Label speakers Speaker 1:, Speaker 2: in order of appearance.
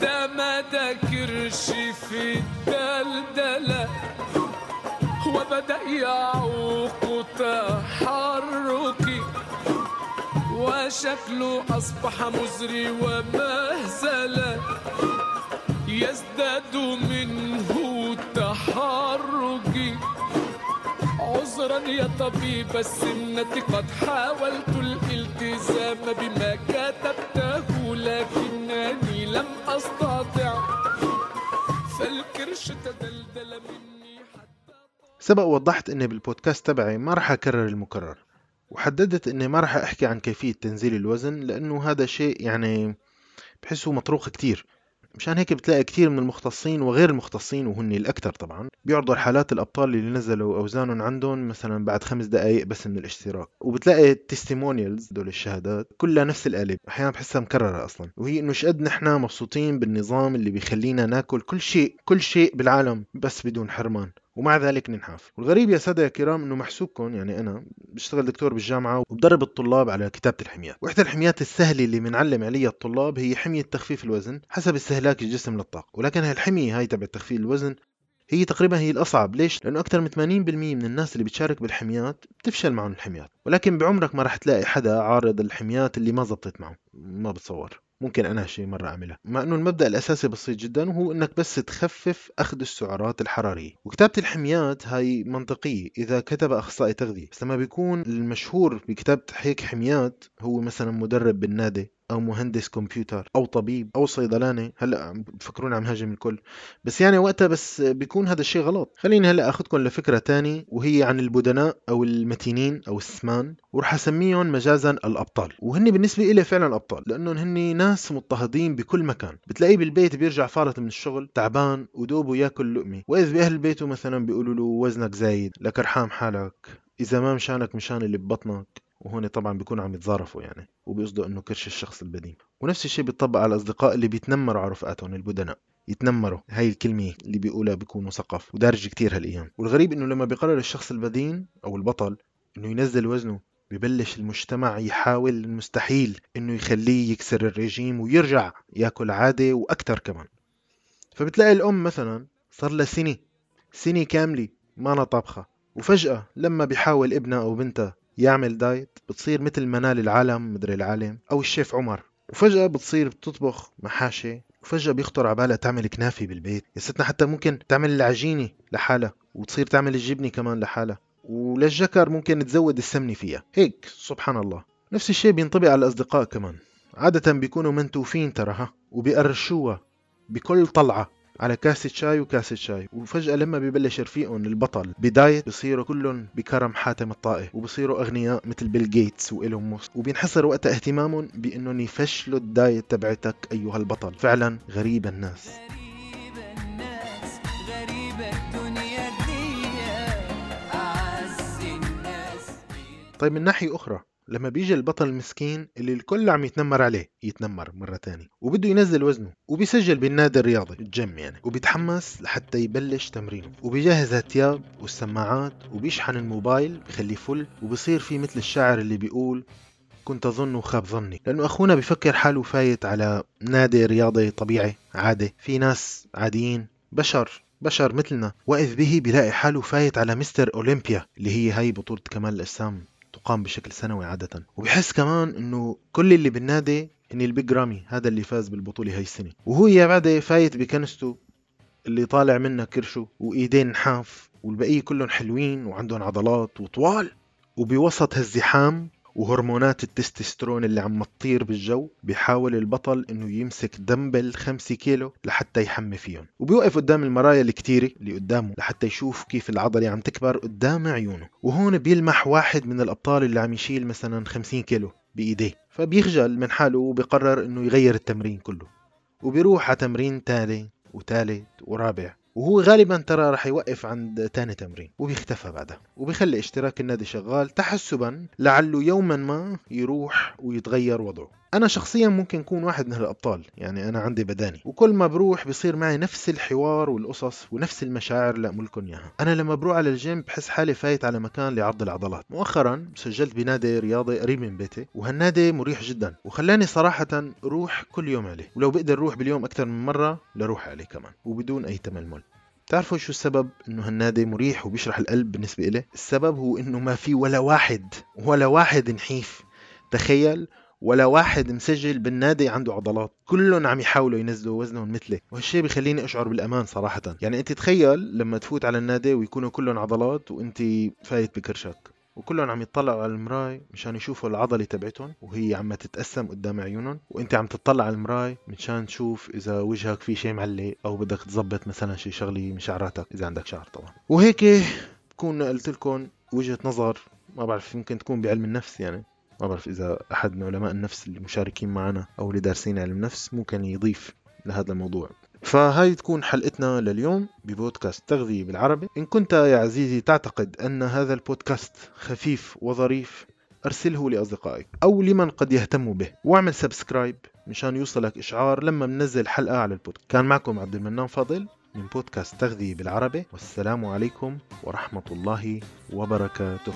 Speaker 1: ده ما ده كرش في الدلدلة وبدأ يعوق تحركي. وشكله أصبح مزري ومهزلة يزداد منه تحرجي عذرا يا طبيب السمنة قد حاولت الالتزام بما لكنني لم أستطع فالكرش تدلدل مني حتى
Speaker 2: سبق وضحت إني بالبودكاست تبعي ما راح أكرر المكرر وحددت إني ما راح أحكي عن كيفية تنزيل الوزن لأنه هذا شيء يعني بحسه مطروق كتير. مشان هيك بتلاقي كتير من المختصين وغير المختصين وهن الأكثر طبعا بيعرضوا حالات الأبطال اللي نزلوا أوزانهم عندهم مثلا بعد خمس دقائق بس من الاشتراك. وبتلاقي التستيمونيالز دول الشهادات كلها نفس القالب. أحيانا بحسها مكررة أصلا. وهي إنه شقد نحن مبسوطين بالنظام اللي بيخلينا ناكل كل شيء كل شيء بالعالم بس بدون حرمان. ومع ذلك ننحاف والغريب يا سادة يا كرام إنه محسوبكم يعني أنا بشتغل دكتور بالجامعة وبدرب الطلاب على كتابة الحميات. وإحدى الحميات السهلة اللي بنعلم عليها الطلاب هي حمية تخفيف الوزن حسب استهلاك الجسم للطاقة. ولكن هالحمية هاي تبع تخفيف الوزن هي تقريبا هي الأصعب. ليش؟ لأنه أكثر من 80% من الناس اللي بتشارك بالحميات بتفشل معهم الحميات. ولكن بعمرك ما راح تلاقي حدا عارض الحميات اللي ما زبطت معه ما بتصور. ممكن أنا شيء مرة اعملها مع إنه المبدأ الأساسي بسيط جدا وهو إنك بس تخفف أخذ السعرات الحرارية. وكتابة الحميات هاي منطقية. إذا كتب أخصائي تغذية بس لما بيكون المشهور بكتابة هيك حميات هو مثلا مدرب بالنادي أو مهندس كمبيوتر أو طبيب أو صيدلاني هلأ عم بفكروني عم هاجم الكل. بس يعني وقتها بس بيكون هذا الشيء غلط. خليني هلأ أخذكم لفكرة تاني وهي عن البدناء أو المتينين أو السمان وراح أسميهم مجازا الأبطال. وهن بالنسبة لي فعلا ابطال لأنهم هن ناس مضطهدين بكل مكان. بتلاقيه بالبيت بيرجع فارط من الشغل تعبان ودوبه ياكل لقمة. واذا بأهل بيته مثلا بيقولوا له وزنك زايد لك ارحم حالك. إذا ما مشانك مشان اللي ببطنك. وهون طبعا بيكونوا عم يتظارفوا يعني وبيقصدوا إنه كرش الشخص البديل. ونفس الشيء بيطبق على الأصدقاء اللي بيتنمروا على رفقاتهم البدناء. يتنمروا. هاي الكلمة اللي بيقولها بيكونوا ثقف ودارج كتير هالأيام. والغريب إنه لما بيقرر الشخص البدين أو البطل إنه ينزل وزنه ببلش المجتمع يحاول المستحيل إنه يخليه يكسر الرجيم ويرجع يأكل عادي وأكتر كمان. فبتلاقي الأم مثلا صار لها سنة سنة كاملة ما أنا طابخة وفجأة لما بيحاول ابنها أو بنتها يعمل دايت بتصير مثل منال العالم مدري العالم. أو الشيف عمر. وفجأة بتصير بتطبخ محاشي. وفجأة بيخطر على بالها تعمل كنافة بالبيت. يا ستنا حتى ممكن تعمل العجينة لحالها. وتصير تعمل الجبنة كمان لحالها. وللجكر ممكن تزود السمنة فيها. هيك سبحان الله. نفس الشيء بينطبق على الأصدقاء كمان. عادة بيكونوا منتوفين ترى ها. وبيقرشوها بكل طلعة. على كاسة شاي وكاسة شاي. وفجأة لما ببلش رفيقهم البطل ب دايت بصيروا كلهم بكرم حاتم الطائي وبصيروا أغنياء مثل بيل جيتس وإيلون موسك. وبينحصر وقتها اهتمامهم بأنهم يفشلوا ال diet تبعتك أيها البطل. فعلا غريب الناس. طيب من ناحية أخرى لما بيجي البطل المسكين اللي الكل عم يتنمر عليه يتنمر مرة تانية وبده ينزل وزنه وبيسجل بالنادي الرياضي الجيم يعني وبيتحمس لحتى يبلش تمرينه وبيجهز الثياب والسماعات وبيشحن الموبايل بخليه فل وبصير في مثل الشاعر اللي بيقول كنت أظن وخاب ظني. لأنه أخونا بفكر حاله فايت على نادي رياضي طبيعي عادي في ناس عاديين بشر بشر مثلنا وإذ به بيلاقي حاله فايت على مستر أولمبيا اللي هي هاي بطولة كمال الأجسام. تقام بشكل سنوي عادة. وبحس كمان إنه كل اللي بالنادي هني البيج رامي هذا اللي فاز بالبطولة هاي السنة. وهو يا بعدي فايت بكنسته اللي طالع منها كرشه وإيدين نحاف والبقية كلهم حلوين وعندهم عضلات وطوال. وبوسط هالزحام وهرمونات التستوستيرون اللي عم تطير بالجو بيحاول البطل إنه يمسك دمبل 5 كيلو لحتى يحمي فيهم. وبيوقف قدام المرايا الكتيرة اللي قدامه لحتى يشوف كيف العضلة عم تكبر قدام عيونه. وهون بيلمح واحد من الأبطال اللي عم يشيل مثلا 50 كيلو بإيديه. فبيخجل من حاله وبيقرر إنه يغير التمرين كله. وبيروح على تمرين تاني وتالت ورابع. وهو غالبا ترى رح يوقف عند تاني تمرين وبيختفى بعدها وبيخلي اشتراك النادي شغال تحسبا لعله يوما ما يروح ويتغير وضعه. أنا شخصيا ممكن أكون واحد من هالأبطال يعني أنا عندي بدانة. وكل ما بروح بيصير معي نفس الحوار والقصص ونفس المشاعر اللي قلتلكن اياها أنا لما بروح على الجيم بحس حالي فايت على مكان لعرض العضلات. مؤخرا سجلت بنادي رياضي قريب من بيتي وهالنادي مريح جدا. وخلاني صراحة روح كل يوم عليه. ولو بقدر روح باليوم أكثر من مرة لروح عليه كمان وبدون أي تململ. تعرفوا شو السبب إنه هالنادي مريح وبيشرح القلب بالنسبة إليه؟ السبب هو إنه ما في ولا واحد ولا واحد نحيف. تخيل ولا واحد مسجل بالنادي عنده عضلات. كلهم عم يحاولوا ينزلوا وزنهم مثلي وهالشيء بخليني أشعر بالأمان صراحة. يعني أنت تخيل لما تفوت على النادي ويكونوا كلهم عضلات وأنت فايت بكرشك. وكلهم عم يطلعوا على المراي مشان يشوفوا العضلة تبعتهم وهي عم تتقسم قدام عيونهم. وأنت عم تطلع على المراي مشان تشوف إذا وجهك في شيء معلق أو بدك تظبط مثلا شيء شغلة من شعراتك إذا عندك شعر طبعا. وهيك بكون قلت لكم وجهة نظر. ما بعرف يمكن تكون بعلم النفس يعني. ما بعرف إذا أحد من علماء النفس المشاركين معنا أو اللي دارسين علم نفس ممكن يضيف لهذا الموضوع. فهاي تكون حلقتنا لليوم ببودكاست تغذية بالعربي. إن كنت يا عزيزي تعتقد أن هذا البودكاست خفيف وظريف أرسله لأصدقائك أو لمن قد يهتم به واعمل subscribe مشان يوصلك إشعار لما منزل حلقة على البودكاست. كان معكم عبد المنان فاضل من بودكاست تغذية بالعربي. والسلام عليكم ورحمة الله وبركاته.